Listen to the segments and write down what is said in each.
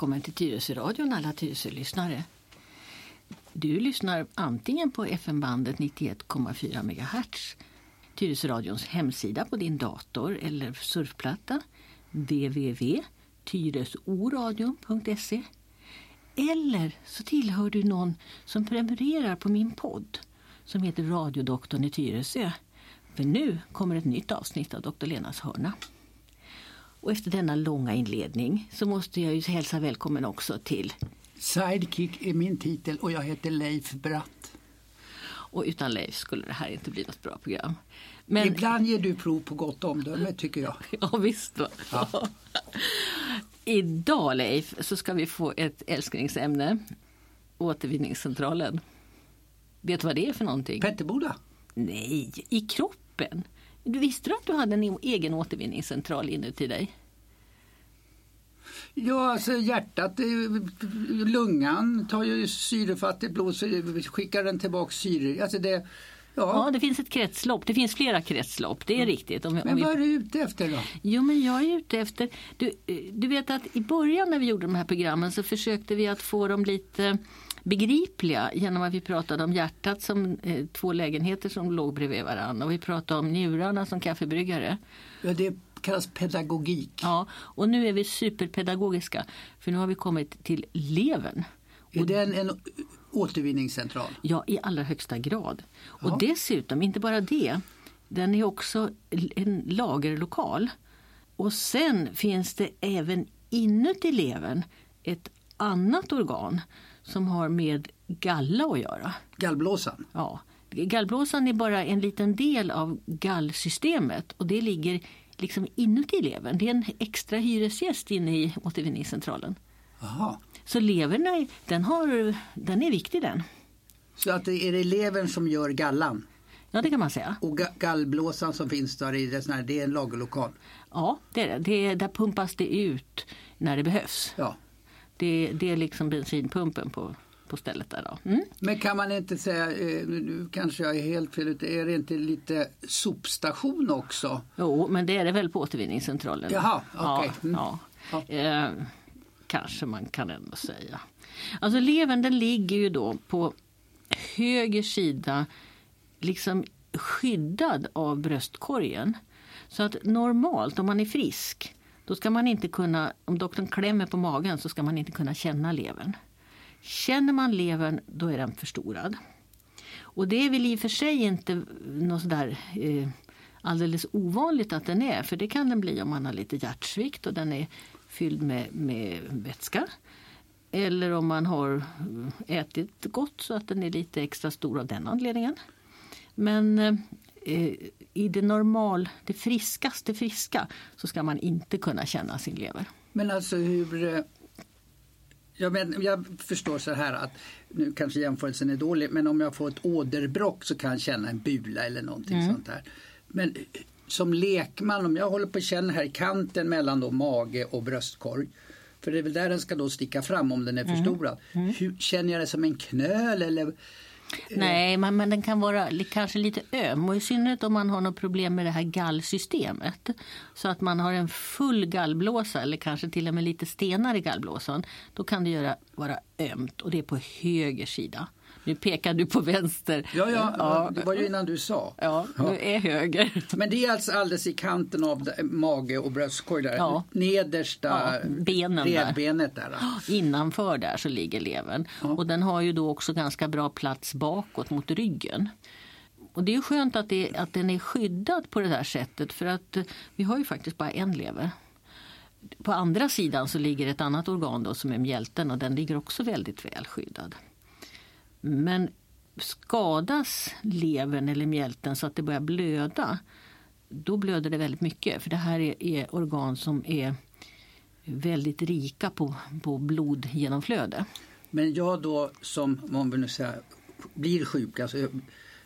välkommen till Tyresö-radion alla Tyresö-lyssnare. Du lyssnar antingen på FM-bandet 91,4 MHz, Tyresö-radions hemsida på din dator eller surfplatta www.tyresoradion.se eller så tillhör du någon som prenumererar på min podd som heter Radiodoktorn i Tyresö. För nu kommer ett nytt avsnitt av Dr. Lenas hörna. Och efter denna långa inledning så måste jag ju hälsa välkommen också till Sidekick är min titel och jag heter Leif Bratt. Och utan Leif skulle det här inte bli något bra program. Men... Ibland ger du prov på gott omdöme tycker jag. ja visst. Ja. Idag Leif så ska vi få ett älsklingsämne. Återvinningscentralen. Vet du vad det är för någonting? Petterboda? Nej, i kroppen. Du visste du att du hade en egen återvinningscentral inuti dig? Ja, alltså hjärtat, lungan tar ju syrefattigt blod så skickar den tillbaka syre. Alltså det, Ja. ja, det finns ett kretslopp. Det finns flera kretslopp, det är mm. riktigt. Om, men om vi... vad är du ute efter då? Jo, men jag är ute efter... Du, du vet att i början när vi gjorde de här programmen så försökte vi att få dem lite begripliga genom att vi pratade om hjärtat som eh, två lägenheter som låg bredvid varandra och vi pratade om njurarna som kaffebryggare. Ja, det kallas pedagogik. Ja, och nu är vi superpedagogiska för nu har vi kommit till levern. Är det en, en återvinningscentral? Ja, i allra högsta grad. Ja. Och dessutom, inte bara det, den är också en lagerlokal. Och sen finns det även inuti levern ett annat organ som har med galla att göra. Gallblåsan? Ja. Gallblåsan är bara en liten del av gallsystemet och det ligger liksom inuti levern. Det är en extra hyresgäst inne i återvinningscentralen. Aha. Så levern den, har, den är viktig den. Så att det är det levern som gör gallan? Ja det kan man säga. Och gallblåsan som finns där i det, här, det är en lagerlokal? Ja, det är det. det. Där pumpas det ut när det behövs. Ja. Det, det är liksom bensinpumpen på, på stället där. Då. Mm. Men kan man inte säga, eh, nu kanske jag är helt fel ute, är det inte lite sopstation också? Jo, men det är det väl på återvinningscentralen. Jaha, okej. Okay. Mm. Ja, ja. Eh, kanske man kan ändå säga. Alltså levern den ligger ju då på höger sida liksom skyddad av bröstkorgen. Så att normalt om man är frisk då ska man inte kunna, om doktorn klämmer på magen så ska man inte kunna känna levern. Känner man levern då är den förstorad. Och det är väl i och för sig inte något sådär eh, alldeles ovanligt att den är. För det kan den bli om man har lite hjärtsvikt och den är fylld med, med vätska. Eller om man har eh, ätit gott så att den är lite extra stor av den anledningen. Men eh, eh i det normal, det friskaste friska så ska man inte kunna känna sin lever. Men alltså hur eh, jag, men, jag förstår så här att, nu kanske jämförelsen är dålig, men om jag får ett åderbråck så kan jag känna en bula eller någonting mm. sånt här. Men som lekman, om jag håller på att känna här kanten mellan då mage och bröstkorg, för det är väl där den ska då sticka fram om den är mm. förstorad. Mm. Hur, känner jag det som en knöl eller Nej, men, men den kan vara kanske lite öm och i synnerhet om man har något problem med det här gallsystemet. Så att man har en full gallblåsa eller kanske till och med lite stenar i gallblåsan. Då kan det göra, vara ömt och det är på höger sida. Nu pekar du på vänster. Ja, ja, ja, det var ju innan du sa. Ja, nu är höger. Men det är alltså alldeles i kanten av mage och bröstkorg där. Ja. Nedersta ja, benen ledbenet där. där. Innanför där så ligger levern. Ja. Och den har ju då också ganska bra plats bakåt mot ryggen. Och det är skönt att, det, att den är skyddad på det där sättet för att vi har ju faktiskt bara en lever. På andra sidan så ligger ett annat organ då som är mjälten och den ligger också väldigt väl skyddad. Men skadas levern eller mjälten så att det börjar blöda då blöder det väldigt mycket. För det här är, är organ som är väldigt rika på, på blodgenomflöde. Men jag då som, man vill säga, blir sjuk, alltså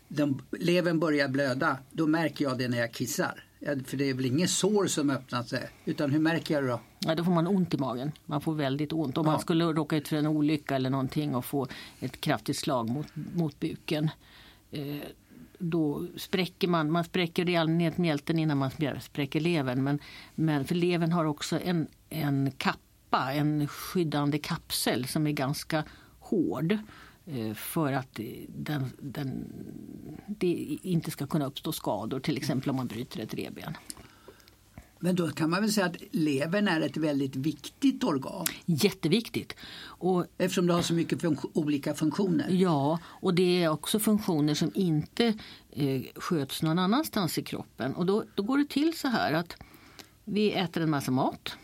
den, levern börjar blöda, då märker jag det när jag kissar. För det är väl ingen sår som öppnar sig. Utan hur märker jag det då? Ja, då får man ont i magen. Man får väldigt ont. Om ja. man skulle råka ut för en olycka eller någonting och få ett kraftigt slag mot, mot buken. Eh, då spräcker man, man spräcker i allmänhet mjälten innan man spräcker levern. Men, men för levern har också en, en kappa en skyddande kapsel som är ganska hård för att den, den, det inte ska kunna uppstå skador, till exempel om man bryter ett revben. Men då kan man väl säga att levern är ett väldigt viktigt organ? Jätteviktigt. Och, Eftersom det har så mycket fun olika funktioner? Ja, och det är också funktioner som inte eh, sköts någon annanstans i kroppen. Och då, då går det till så här att vi äter en massa mat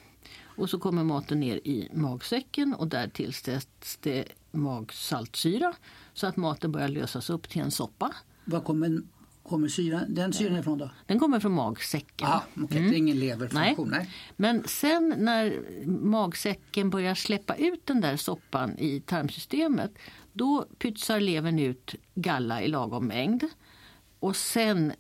och så kommer maten ner i magsäcken och där tillsätts det magsaltsyra så att maten börjar lösas upp till en soppa. Var kommer, kommer syran, den syran ifrån då? Den kommer från magsäcken. Ah, okay. mm. Det är ingen leverfunktion? Nej. nej. Men sen när magsäcken börjar släppa ut den där soppan i tarmsystemet då pytsar levern ut galla i lagom mängd. Och sen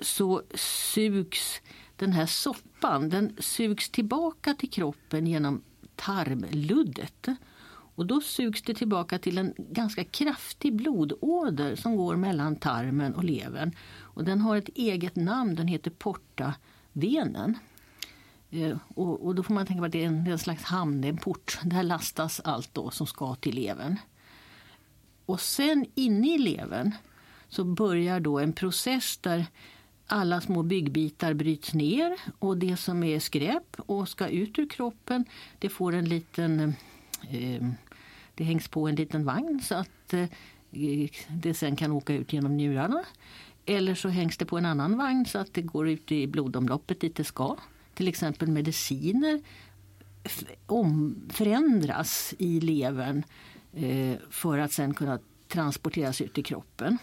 så sugs den här soppan den sugs tillbaka till kroppen genom tarmluddet. Och då sugs det tillbaka till en ganska kraftig blodåder som går mellan tarmen och levern. Och den har ett eget namn, den heter portavenen. Eh, och, och, då får man tänka på att det är en, en slags hamn, det är en port. Där lastas allt då som ska till levern. Och sen inne i levern så börjar då en process där alla små byggbitar bryts ner och det som är skräp och ska ut ur kroppen det får en liten eh, det hängs på en liten vagn så att eh, det sen kan åka ut genom njurarna. Eller så hängs det på en annan vagn så att det går ut i blodomloppet dit det ska. Till exempel mediciner om, förändras i levern eh, för att sen kunna transporteras ut i kroppen.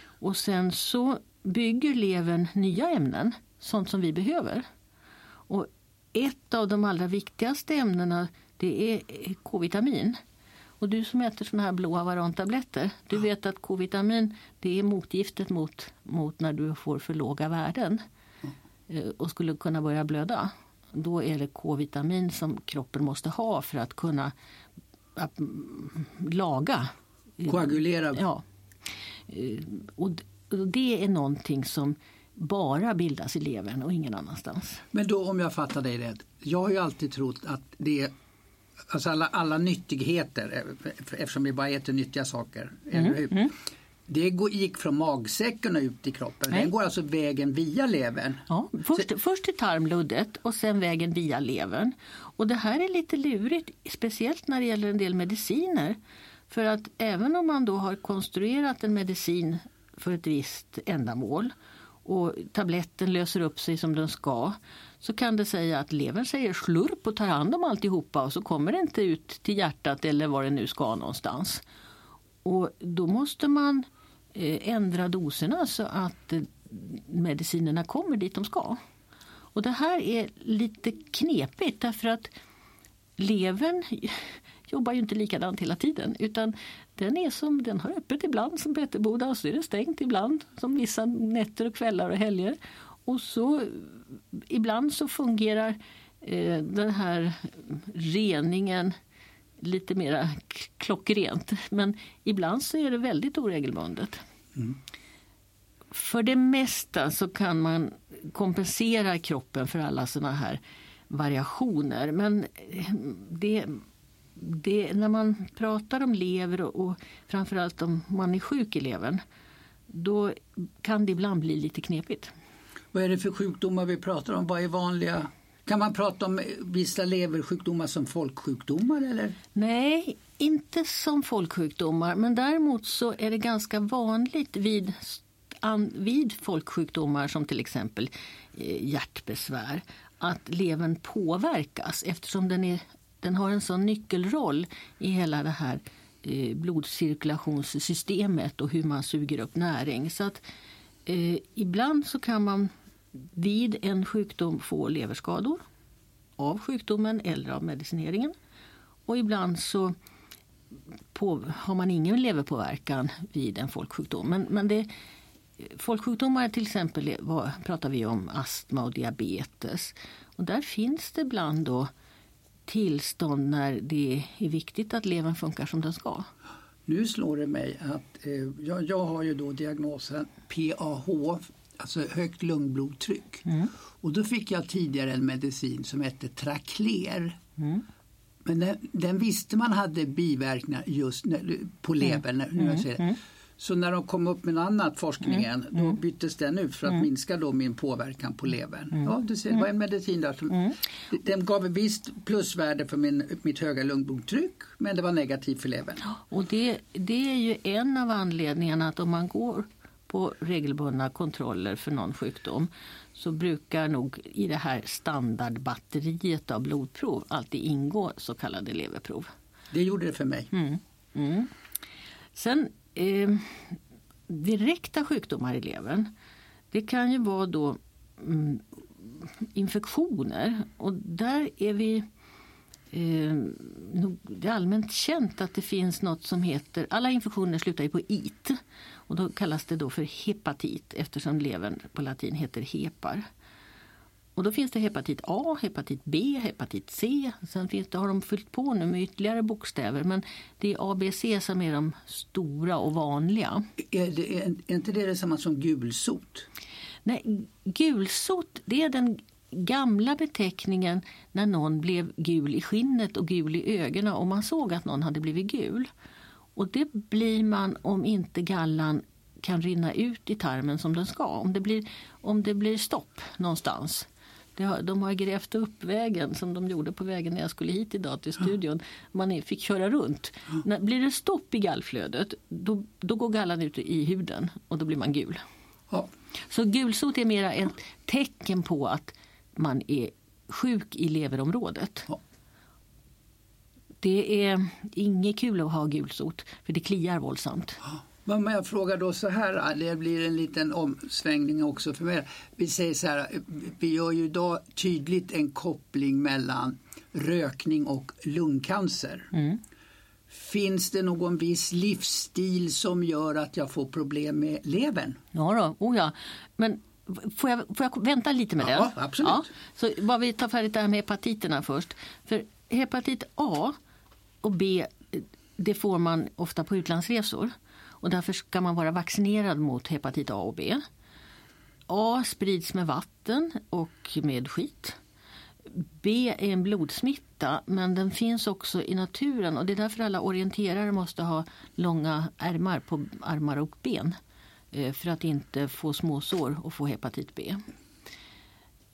Och sen så bygger levern nya ämnen, sånt som vi behöver. Och ett av de allra viktigaste ämnena det är K-vitamin. Och du som äter såna här blå Avaron-tabletter, du ja. vet att K-vitamin det är motgiftet mot, mot när du får för låga värden ja. och skulle kunna börja blöda. Då är det K-vitamin som kroppen måste ha för att kunna att, laga. Koagulera? Ja. Och det är någonting som bara bildas i levern och ingen annanstans. Men då om jag fattar dig rätt. Jag har ju alltid trott att det är alltså alla, alla nyttigheter, eftersom vi bara äter nyttiga saker. Mm? Mm. Det gick från magsäcken och ut i kroppen. Nej. Den går alltså vägen via levern. Ja, först, Så. först till tarmluddet och sen vägen via levern. Och det här är lite lurigt, speciellt när det gäller en del mediciner. För att även om man då har konstruerat en medicin för ett visst ändamål och tabletten löser upp sig som den ska så kan det säga att levern säger slurp och tar hand om alltihopa och så kommer det inte ut till hjärtat eller var det nu ska någonstans. Och då måste man eh, ändra doserna så att eh, medicinerna kommer dit de ska. Och det här är lite knepigt därför att levern jobbar ju inte likadant hela tiden. Utan den, är som, den har öppet ibland som Beteboda och så är det stängt ibland som vissa nätter och kvällar och helger. Och så ibland så fungerar eh, den här reningen lite mer klockrent. Men ibland så är det väldigt oregelbundet. Mm. För det mesta så kan man kompensera kroppen för alla såna här variationer. Men det, det, när man pratar om lever och, och framförallt om man är sjuk i levern då kan det ibland bli lite knepigt. Vad är det för sjukdomar vi pratar om? Vad är vanliga? Kan man prata om vissa leversjukdomar som folksjukdomar? Eller? Nej, inte som folksjukdomar men däremot så är det ganska vanligt vid, vid folksjukdomar som till exempel eh, hjärtbesvär att levern påverkas eftersom den, är, den har en sån nyckelroll i hela det här eh, blodcirkulationssystemet och hur man suger upp näring. Så att eh, ibland så kan man vid en sjukdom få leverskador av sjukdomen eller av medicineringen. Och ibland så på, har man ingen leverpåverkan vid en folksjukdom. Men, men det, folksjukdomar till exempel vad, pratar vi om astma och diabetes. Och där finns det ibland då tillstånd när det är viktigt att levern funkar som den ska. Nu slår det mig att eh, jag, jag, har ju då diagnosen PAH, alltså högt lungblodtryck. Mm. Och då fick jag tidigare en medicin som hette Tracler. Mm. Men den, den visste man hade biverkningar just när, på levern. Mm. När, mm. mm. Så när de kom upp med annat forskningen mm. då byttes den ut för att minska då min påverkan på levern. Ja, du ser, det var en medicin där som den gav ett visst plusvärde för min, mitt höga lungblodtryck men det var negativt för levern. Och det, det är ju en av anledningarna att om man går på regelbundna kontroller för någon sjukdom så brukar nog i det här standardbatteriet av blodprov alltid ingå så kallade leverprov. Det gjorde det för mig. Mm. Mm. Sen eh, direkta sjukdomar i levern det kan ju vara då mm, infektioner och där är vi eh, det är allmänt känt att det finns något som heter, alla infektioner slutar ju på it och då kallas det då för hepatit eftersom levern på latin heter hepar. Och då finns det hepatit A, hepatit B, hepatit C. Sen finns det, har de fyllt på nu med ytterligare bokstäver men det är A, B, C som är de stora och vanliga. Är, det, är inte det detsamma som gulsot? Nej, gulsot det är den gamla beteckningen när någon blev gul i skinnet och gul i ögonen och man såg att någon hade blivit gul. Och det blir man om inte gallan kan rinna ut i tarmen som den ska. Om det blir, om det blir stopp någonstans. Har, de har grävt upp vägen som de gjorde på vägen när jag skulle hit idag till studion. Man fick köra runt. När, blir det stopp i gallflödet då, då går gallan ut i huden och då blir man gul. Ja. Så gulsot är mera ett tecken på att man är sjuk i leverområdet. Ja. Det är inget kul att ha gulsot för det kliar våldsamt. Men jag frågar då så här, det blir en liten omsvängning också för mig. Vi säger så här, vi gör ju idag tydligt en koppling mellan rökning och lungcancer. Mm. Finns det någon viss livsstil som gör att jag får problem med levern? Ja, då, oh ja. men Får jag, får jag vänta lite med ja, det? Absolut. Ja, så bara vi tar färdigt det här med hepatiterna först. För hepatit A och B det får man ofta på utlandsresor. Och därför ska man vara vaccinerad mot hepatit A och B. A sprids med vatten och med skit. B är en blodsmitta men den finns också i naturen och det är därför alla orienterare måste ha långa ärmar på armar och ben. Eh, för att inte få småsår och få hepatit B.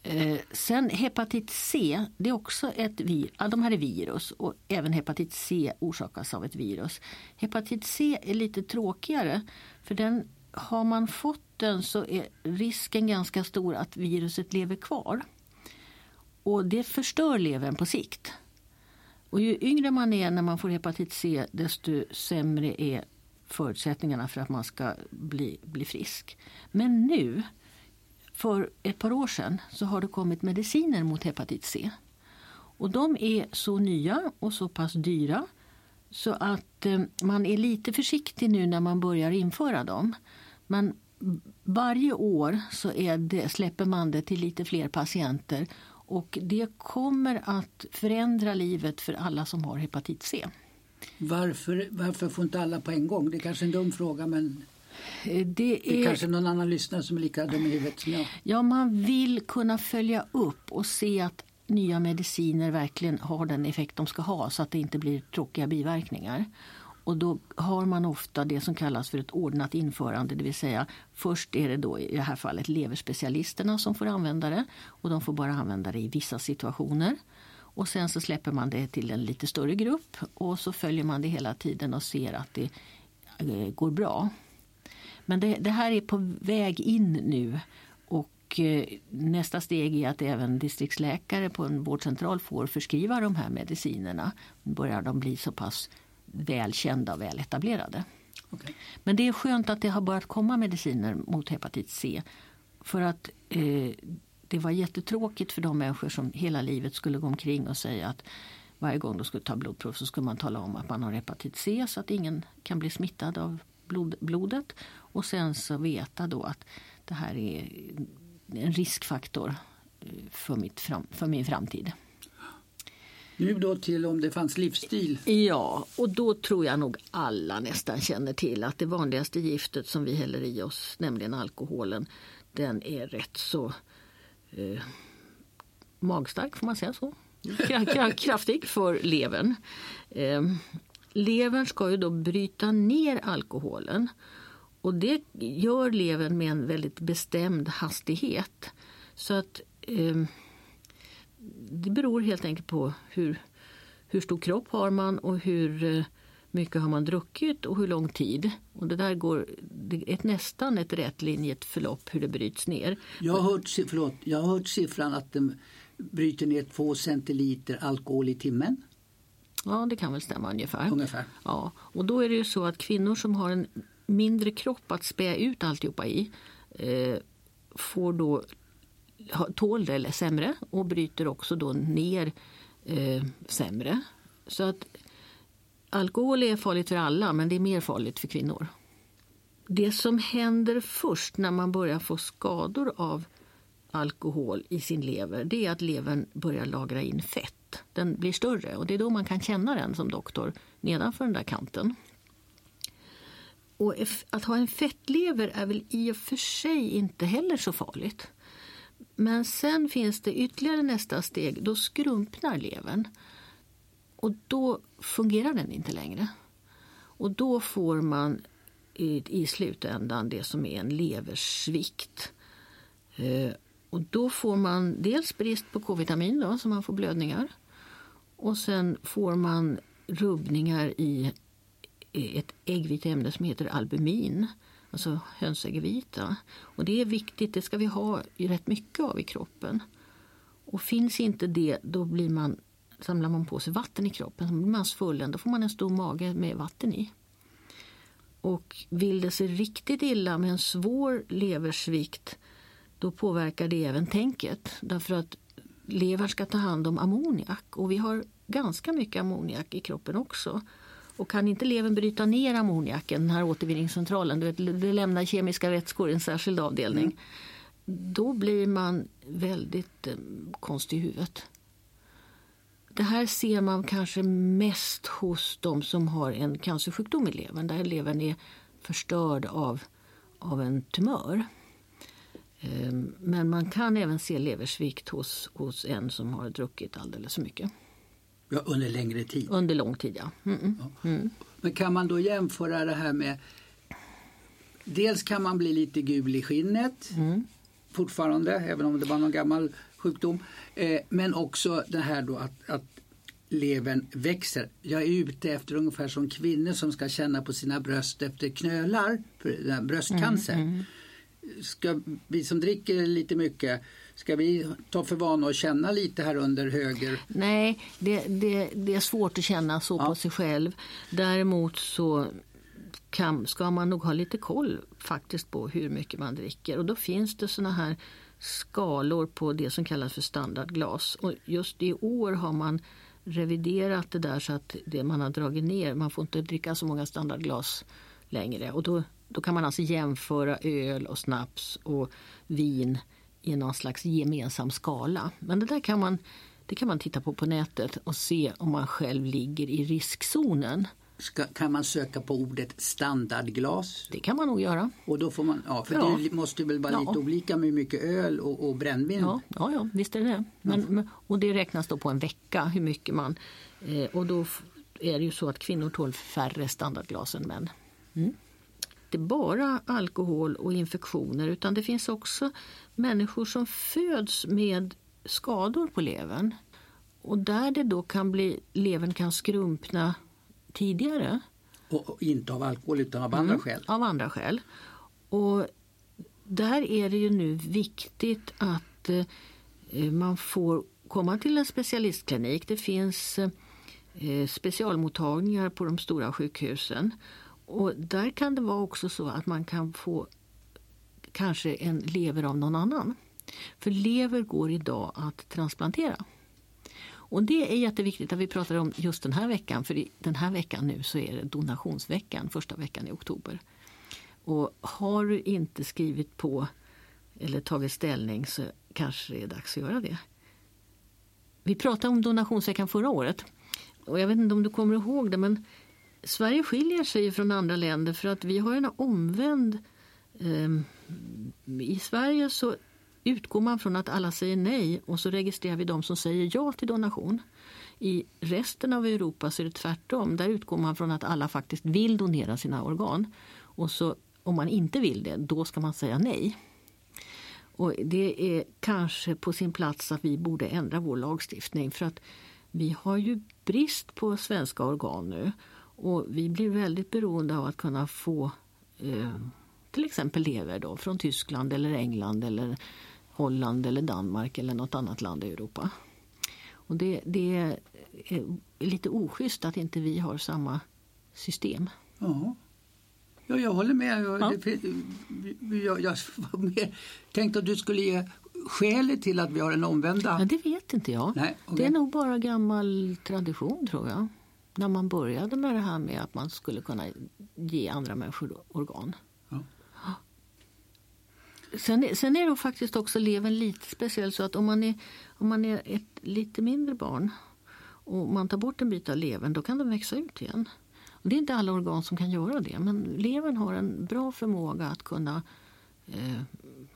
Eh, sen hepatit C, det är också ett virus. De här är virus och även hepatit C orsakas av ett virus. Hepatit C är lite tråkigare för den har man fått den så är risken ganska stor att viruset lever kvar. Och det förstör levern på sikt. Och ju yngre man är när man får hepatit C desto sämre är förutsättningarna för att man ska bli, bli frisk. Men nu för ett par år sedan så har det kommit mediciner mot hepatit C. Och de är så nya och så pass dyra så att eh, man är lite försiktig nu när man börjar införa dem. Men varje år så är det, släpper man det till lite fler patienter och det kommer att förändra livet för alla som har hepatit C. Varför, varför får inte alla på en gång? Det är kanske en dum fråga men det är, det är kanske någon annan lyssnare som är lika dum i huvudet som jag. Ja, man vill kunna följa upp och se att nya mediciner verkligen har den effekt de ska ha så att det inte blir tråkiga biverkningar. Och då har man ofta det som kallas för ett ordnat införande, det vill säga först är det då i det här fallet leverspecialisterna som får använda det och de får bara använda det i vissa situationer. Och sen så släpper man det till en lite större grupp och så följer man det hela tiden och ser att det eh, går bra. Men det, det här är på väg in nu och eh, nästa steg är att även distriktsläkare på en vårdcentral får förskriva de här medicinerna. Nu börjar de bli så pass välkända och väletablerade. Okay. Men det är skönt att det har börjat komma mediciner mot hepatit C. För att eh, det var jättetråkigt för de människor som hela livet skulle gå omkring och säga att varje gång de skulle ta blodprov så skulle man tala om att man har hepatit C så att ingen kan bli smittad av blod, blodet. Och sen så veta då att det här är en riskfaktor eh, för, mitt fram, för min framtid. Nu då till om det fanns livsstil. Ja, och då tror jag nog alla nästan känner till att det vanligaste giftet som vi häller i oss, nämligen alkoholen, den är rätt så eh, magstark, får man säga så? kraftig för levern. Eh, levern ska ju då bryta ner alkoholen. Och det gör levern med en väldigt bestämd hastighet. Så att eh, det beror helt enkelt på hur, hur stor kropp har man och hur eh, mycket har man druckit och hur lång tid. Och det där går det är nästan ett rätlinjigt förlopp hur det bryts ner. Jag har hört, förlåt, jag har hört siffran att den bryter ner två centiliter alkohol i timmen. Ja, det kan väl stämma ungefär. ungefär. Ja, och då är det ju så att kvinnor som har en mindre kropp att spä ut alltihopa i eh, får då tål det sämre och bryter också då ner eh, sämre. Så att alkohol är farligt för alla men det är mer farligt för kvinnor. Det som händer först när man börjar få skador av alkohol i sin lever det är att levern börjar lagra in fett. Den blir större och det är då man kan känna den som doktor nedanför den där kanten. Och att ha en fettlever är väl i och för sig inte heller så farligt. Men sen finns det ytterligare nästa steg, då skrumpnar levern. Och då fungerar den inte längre. Och då får man i, i slutändan det som är en leversvikt. Eh, och då får man dels brist på K-vitamin, då, så man får blödningar. Och sen får man rubbningar i ett äggviteämne som heter albumin, alltså hönsäggvita. Och det är viktigt, det ska vi ha rätt mycket av i kroppen. Och finns inte det, då blir man, samlar man på sig vatten i kroppen, så blir man svullen, då får man en stor mage med vatten i. Och vill det sig riktigt illa med en svår leversvikt då påverkar det även tänket. Därför att levern ska ta hand om ammoniak och vi har ganska mycket ammoniak i kroppen också. Och kan inte levern bryta ner ammoniaken, den här återvinningscentralen, du vet, det lämnar kemiska vätskor i en särskild avdelning. Mm. Då blir man väldigt eh, konstig i huvudet. Det här ser man kanske mest hos de som har en cancersjukdom i levern, där levern är förstörd av, av en tumör. Ehm, men man kan även se leversvikt hos, hos en som har druckit alldeles för mycket. Ja, under längre tid? Under lång tid, ja. Mm -mm. Mm. Men kan man då jämföra det här med Dels kan man bli lite gul i skinnet mm. fortfarande, även om det var någon gammal sjukdom. Eh, men också det här då att, att levern växer. Jag är ute efter ungefär som kvinnor som ska känna på sina bröst efter knölar, för bröstcancer. Mm, mm ska vi som dricker lite mycket Ska vi ta för vana att känna lite här under höger? Nej, det, det, det är svårt att känna så ja. på sig själv. Däremot så kan, ska man nog ha lite koll faktiskt på hur mycket man dricker. Och då finns det såna här skalor på det som kallas för standardglas. Och just i år har man reviderat det där så att det man har dragit ner, man får inte dricka så många standardglas längre. Och då då kan man alltså jämföra öl och snaps och vin i någon slags gemensam skala. Men det där kan man, det kan man titta på på nätet och se om man själv ligger i riskzonen. Ska, kan man söka på ordet standardglas? Det kan man nog göra. Och då får man, ja, för ja. det måste väl vara ja. lite olika med mycket öl och, och brännvin? Ja, ja, ja, visst är det det. Men. Och det räknas då på en vecka hur mycket man... Eh, och då är det ju så att kvinnor tål färre standardglas än män. Mm inte bara alkohol och infektioner utan det finns också människor som föds med skador på levern. Och där det då kan bli, levern kan skrumpna tidigare. Och, inte av alkohol utan av andra mm, skäl? Av andra skäl. Och där är det ju nu viktigt att eh, man får komma till en specialistklinik. Det finns eh, specialmottagningar på de stora sjukhusen. Och där kan det vara också så att man kan få kanske en lever av någon annan. För lever går idag att transplantera. Och det är jätteviktigt att vi pratar om just den här veckan. För den här veckan nu så är det donationsveckan, första veckan i oktober. Och har du inte skrivit på eller tagit ställning så kanske det är dags att göra det. Vi pratade om donationsveckan förra året. Och jag vet inte om du kommer ihåg det men Sverige skiljer sig från andra länder för att vi har en omvänd... Eh, I Sverige så utgår man från att alla säger nej och så registrerar vi de som säger ja till donation. I resten av Europa så är det tvärtom. Där utgår man från att alla faktiskt vill donera sina organ. Och så om man inte vill det, då ska man säga nej. Och det är kanske på sin plats att vi borde ändra vår lagstiftning för att vi har ju brist på svenska organ nu och vi blir väldigt beroende av att kunna få eh, till exempel lever då, från Tyskland eller England eller Holland eller Danmark eller något annat land i Europa. Och det, det är lite oschysst att inte vi har samma system. Ja. Ja, jag håller med. Jag, Ja. det, jag, jag mer, tänkte att du skulle ge skälet till att vi har en omvända. Ja, det vet inte jag. Nej, okej. Det är nog bara gammal tradition tror jag. När man började med det här med att man skulle kunna ge andra människor organ. Ja. Sen, är- sen är då faktiskt också levern lite speciell så att om man är, om man är ett lite mindre barn och man tar bort en bit av levern då kan den växa ut igen. Och det är inte alla organ som kan göra det men levern har en bra förmåga att kunna eh,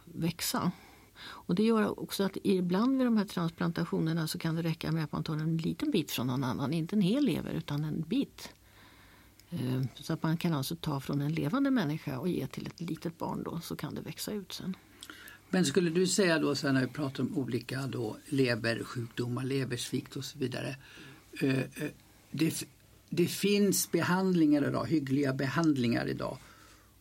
växa. Och det gör också att ibland vid de här transplantationerna så kan det räcka med att man tar en liten bit från någon annan, inte en hel lever utan en bit. Eh, så att man kan alltså ta från en levande människa och ge till ett litet barn då så kan det växa ut sen. Men skulle du säga då sen när vi pratar om olika då leversjukdomar, leversvikt och så vidare. Eh, eh, det, det finns behandlingar idag, hyggliga behandlingar idag.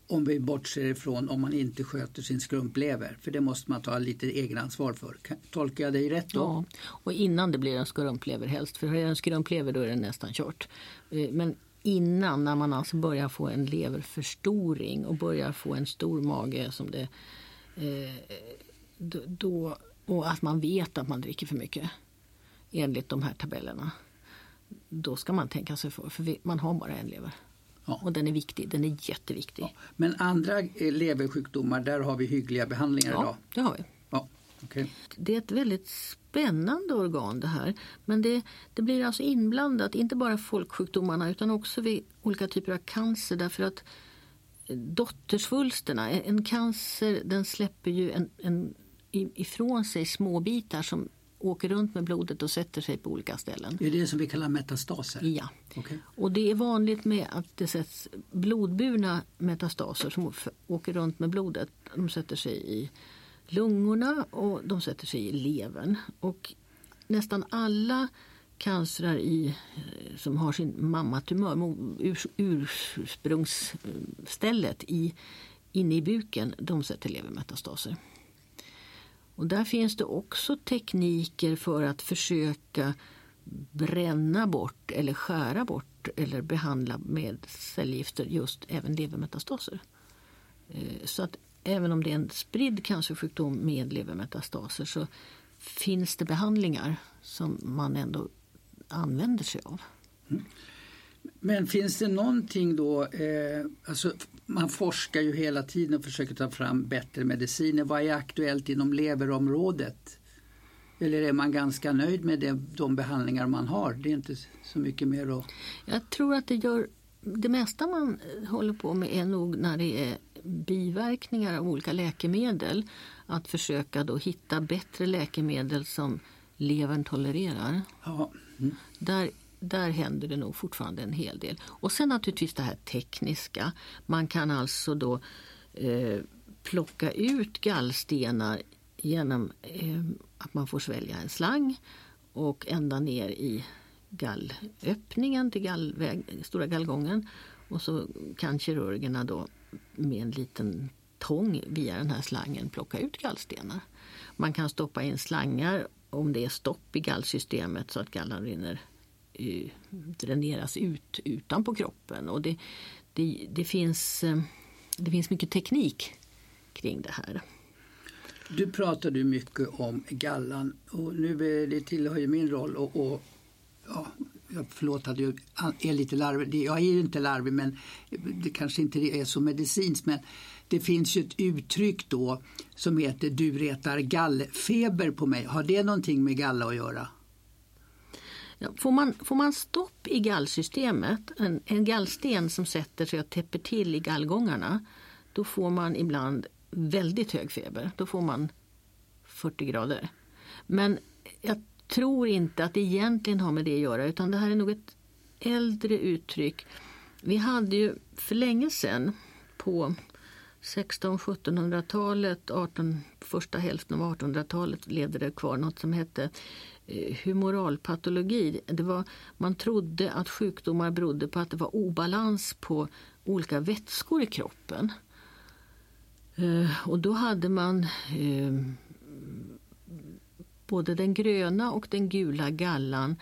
Om vi bortser ifrån om man inte sköter sin skrumplever. För det måste man ta lite egenansvar för. Tolkar jag dig rätt då? Ja, och innan det blir en skrumplever helst. För har jag en skrumplever då är det nästan kört. Eh, men innan när man alltså börjar få en leverförstoring och börjar få en stor mage som det eh, då- och att man vet att man dricker för mycket enligt de här tabellerna. Då ska man tänka sig för, för man har bara en lever. Ja. Och den är viktig, den är jätteviktig. Men andra eh, leversjukdomar, där har vi hyggliga behandlingar idag? Ja, det har vi. Ja, okej. Det är ett väldigt spännande organ det här. Men det, det blir alltså inblandat, inte bara folksjukdomarna utan också vid olika typer av cancer. Därför att dottersvulsterna, en, cancer den släpper ju en, en, ifrån sig små bitar som åker runt med blodet och sätter sig på olika ställen. Det är det som vi kallar metastaser? Ja. Okej. Och det är vanligt med att det sätts blodburna metastaser som åker runt med blodet. De sätter sig i lungorna och de sätter sig i levern. Och nästan alla cancrar i, eh, som har sin mammatumör, ursprungsstället i, inne i buken, de sätter levermetastaser. Och där finns det också tekniker för att försöka bränna bort eller skära bort eller behandla med cellgifter just även levermetastaser. Eh, så att även om det är en spridd cancersjukdom med levermetastaser så finns det behandlingar som man ändå använder sig av. Mm. Men finns det någonting då, eh, alltså man forskar ju hela tiden och försöker ta fram bättre mediciner. Vad är aktuellt inom leverområdet? Eller är man ganska nöjd med det, de behandlingar man har? Det är inte så mycket mer att... Jag tror att det gör det mesta man eh, håller på med är nog när det är biverkningar av olika läkemedel. Att försöka då hitta bättre läkemedel som levern tolererar. Ja, mm. Där, där händer det nog fortfarande en hel del. Och sen naturligtvis det här tekniska. Man kan alltså då eh, plocka ut gallstenar genom eh, att man får svälja en slang och ända ner i gallöppningen till gallväg, stora gallgången. Och så kan kirurgerna då med en liten tång via den här slangen plocka ut gallstenar. Man kan stoppa in slangar om det är stopp i gallsystemet så att gallan rinner eh, dräneras ut utanpå kroppen. Och det, det, det, finns, eh, det finns mycket teknik kring det här. Du pratade ju mycket om gallan och nu är det tillhör ju min roll och, och ja, förlåt att jag är lite larvig. Jag är ju inte larvig men det kanske inte är så medicinskt men det finns ju ett uttryck då som heter du retar gallfeber på mig. Har det någonting med galla att göra? Får, man, får man stopp i gallsystemet, en, en gallsten som sätter sig och täpper till i gallgångarna, då får man ibland väldigt hög feber. Då får man 40 grader. Men jag tror inte att det egentligen har med det att göra utan det här är nog ett äldre uttryck. Vi hade ju för länge sedan på 1600-1700-talet, första hälften av 1800-talet levde det kvar något som hette eh, humoralpatologi. Det var, man trodde att sjukdomar berodde på att det var obalans på olika vätskor i kroppen. Eh, och då hade man eh, både den gröna och den gula gallan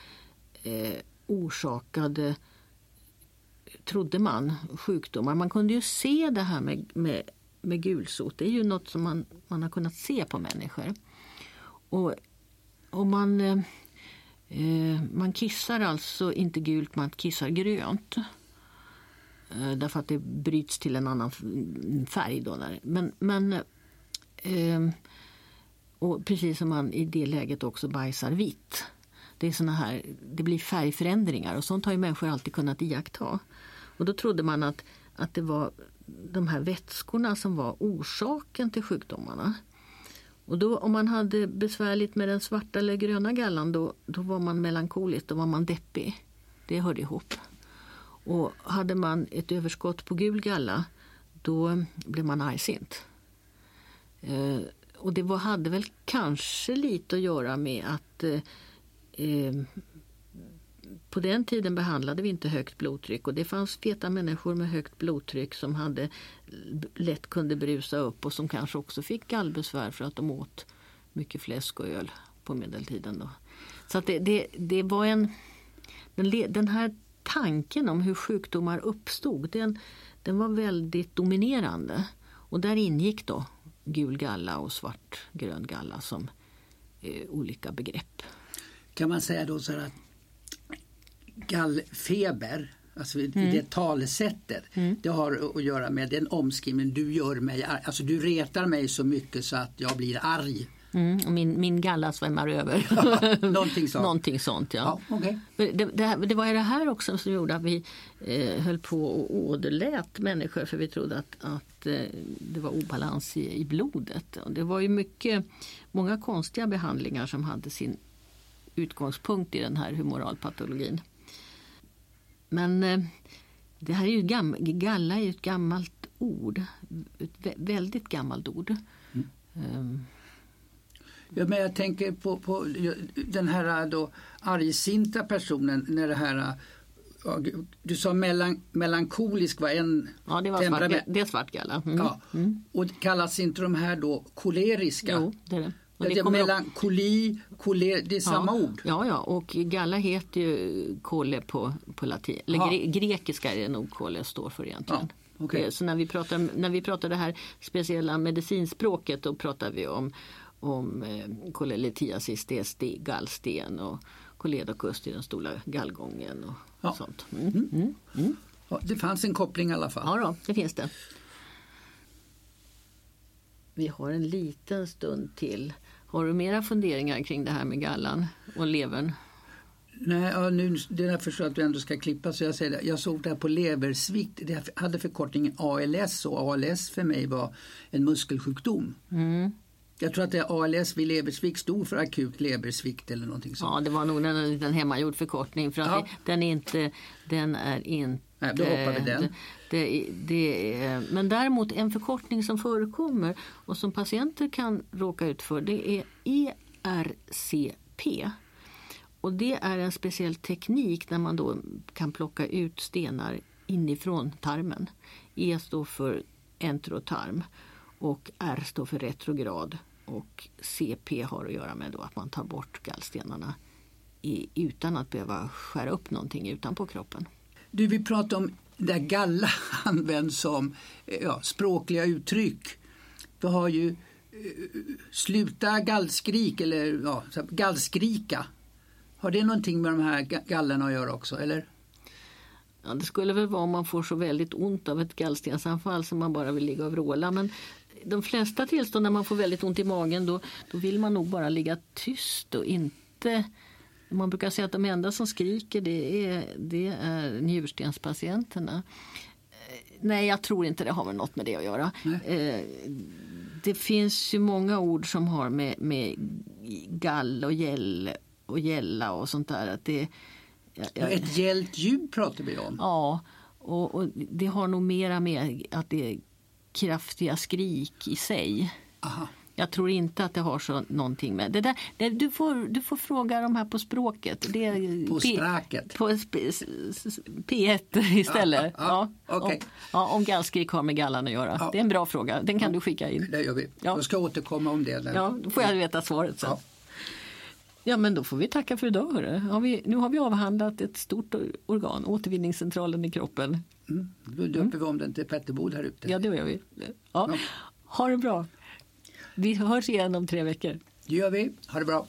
orsakade trodde man, sjukdomar. Man kunde ju se det här med, med, med gulsot. Det är ju något som man, man har kunnat se på människor. Och, om man, eh, eh man kissar alltså inte gult, man kissar grönt. Eh, därför att det bryts till en annan mm, färg. Då där. Men, men eh, och precis som man i det läget också bajsar vitt. Det, är såna här, det blir färgförändringar och sånt har ju människor alltid kunnat iaktta. Och då trodde man att, att det var de här vätskorna som var orsaken till sjukdomarna. Och då, om man hade besvärligt med den svarta eller gröna gallan då, då var man melankolisk, då var man deppig. Det hörde ihop. Och hade man ett överskott på gul galla då blev man argsint. Eh, och det var, hade väl kanske lite att göra med att eh, eh, på den tiden behandlade vi inte högt blodtryck och det fanns feta människor med högt blodtryck som hade lätt kunde brusa upp och som kanske också fick gallbesvär för att de åt mycket fläsk och öl på medeltiden. Då. Så att det, det, det var en... Den, den här tanken om hur sjukdomar uppstod den, den var väldigt dominerande. Och där ingick då gul galla och svart grön galla som eh, olika begrepp. Kan man säga då så här att gallfeber, alltså mm. det talesättet, mm. det har att göra med den omskrivning du gör mig Alltså du retar mig så mycket så att jag blir arg. Mm, min, min galla svämmar över. Ja, någonting sånt. någonting sånt ja. ja okay. det, det, det, var det här också som gjorde att vi eh, höll på och åderlät människor för vi trodde att, att eh, det var obalans i, i blodet. Och det var ju mycket, många konstiga behandlingar som hade sin utgångspunkt i den här humoralpatologin. Men eh, det här är ju gam, galla är ju ett gammalt ord. Ett väldigt gammalt ord. Mm. Um, Ja, men jag tänker på, på den här då argsinta personen när det här du sa melan, melankolisk var en Ja, det, var svart, det är svartgalla. Mm. Ja. Mm. Och kallas inte de här då koleriska? Jo, det är det. Och det, det melankoli, koler, det är samma ord? Ja, ja, och galla heter ju kole på, på latin. Eller gre, grekiska är det nog kole står för egentligen. Ja, okay. Så när vi, pratar, när vi pratar det här speciella medicinspråket då pratar vi om om eh, kolelitiasis, det är gallsten och koledocus i den stora gallgången och ja. sånt. Mm. Mm. Mm. mm. Det fanns en koppling i alla fall. Ja, då, det finns det. Vi har en liten stund till. Har du mera funderingar kring det här med gallan och levern? Nej, ja, nu, det är därför att du ändå ska klippa så jag säger det. Jag såg det här på leversvikt. Det hade förkortningen ALS och ALS för mig var en muskelsjukdom. Mm. Jag tror att det är ALS vid leversvikt stod för akut leversvikt eller någonting sånt. Ja, det var nog en liten hemmagjord förkortning för att ja. det, den är inte, den är inte Nej, då hoppar vi den. Det, det, men däremot en förkortning som förekommer och som patienter kan råka ut för det är ERCP. Och det är en speciell teknik där man då kan plocka ut stenar inifrån tarmen. E står för enterotarm och R står för retrograd och CP har att göra med då att man tar bort gallstenarna i, utan att behöva skära upp någonting utanpå kroppen. Du, vi pratar om där galla används som ja, språkliga uttryck. Vi har ju uh, sluta gallskrik eller ja, gallskrika. Har det någonting med de här gallerna att göra också eller? Ja, det skulle väl vara om man får så väldigt ont av ett gallstensanfall som man bara vill ligga och vråla. Men de flesta tillstånd när man får väldigt ont i magen då, då vill man nog bara ligga tyst och inte man brukar säga att de enda som skriker det är, det är njurstenspatienterna. nej, jag tror inte det har med något med det att göra. Eh, det finns ju många ord som har med, med gall och gäll och gälla och sånt där. Att det, jag, Ja, ett gällt ljud pratar vi om. Ja, och, och det har nog mera med att det är kraftiga skrik i sig. Aha. Jag tror inte att det har så någonting med det där. Det, du, får, du får fråga de här på språket. Det På språket. På sp- s- s- P1 istället. Ja, ja, okej. om, ja, om gallskrik har med gallan att göra. Ja. Det är en bra fråga. Den kan du skicka in. Det gör vi. Ja. Jag ska återkomma om det. Ja, då får jag veta svaret sen. Ja. Ja. men då får vi tacka för idag. Har vi, nu har vi avhandlat ett stort organ, återvinningscentralen i kroppen. Mm. Då döper vi om den till Petterbod här ute. Ja, det gör vi. Ja. Ha det bra. Vi hörs igen om tre veckor. Det gör vi. Ha det bra.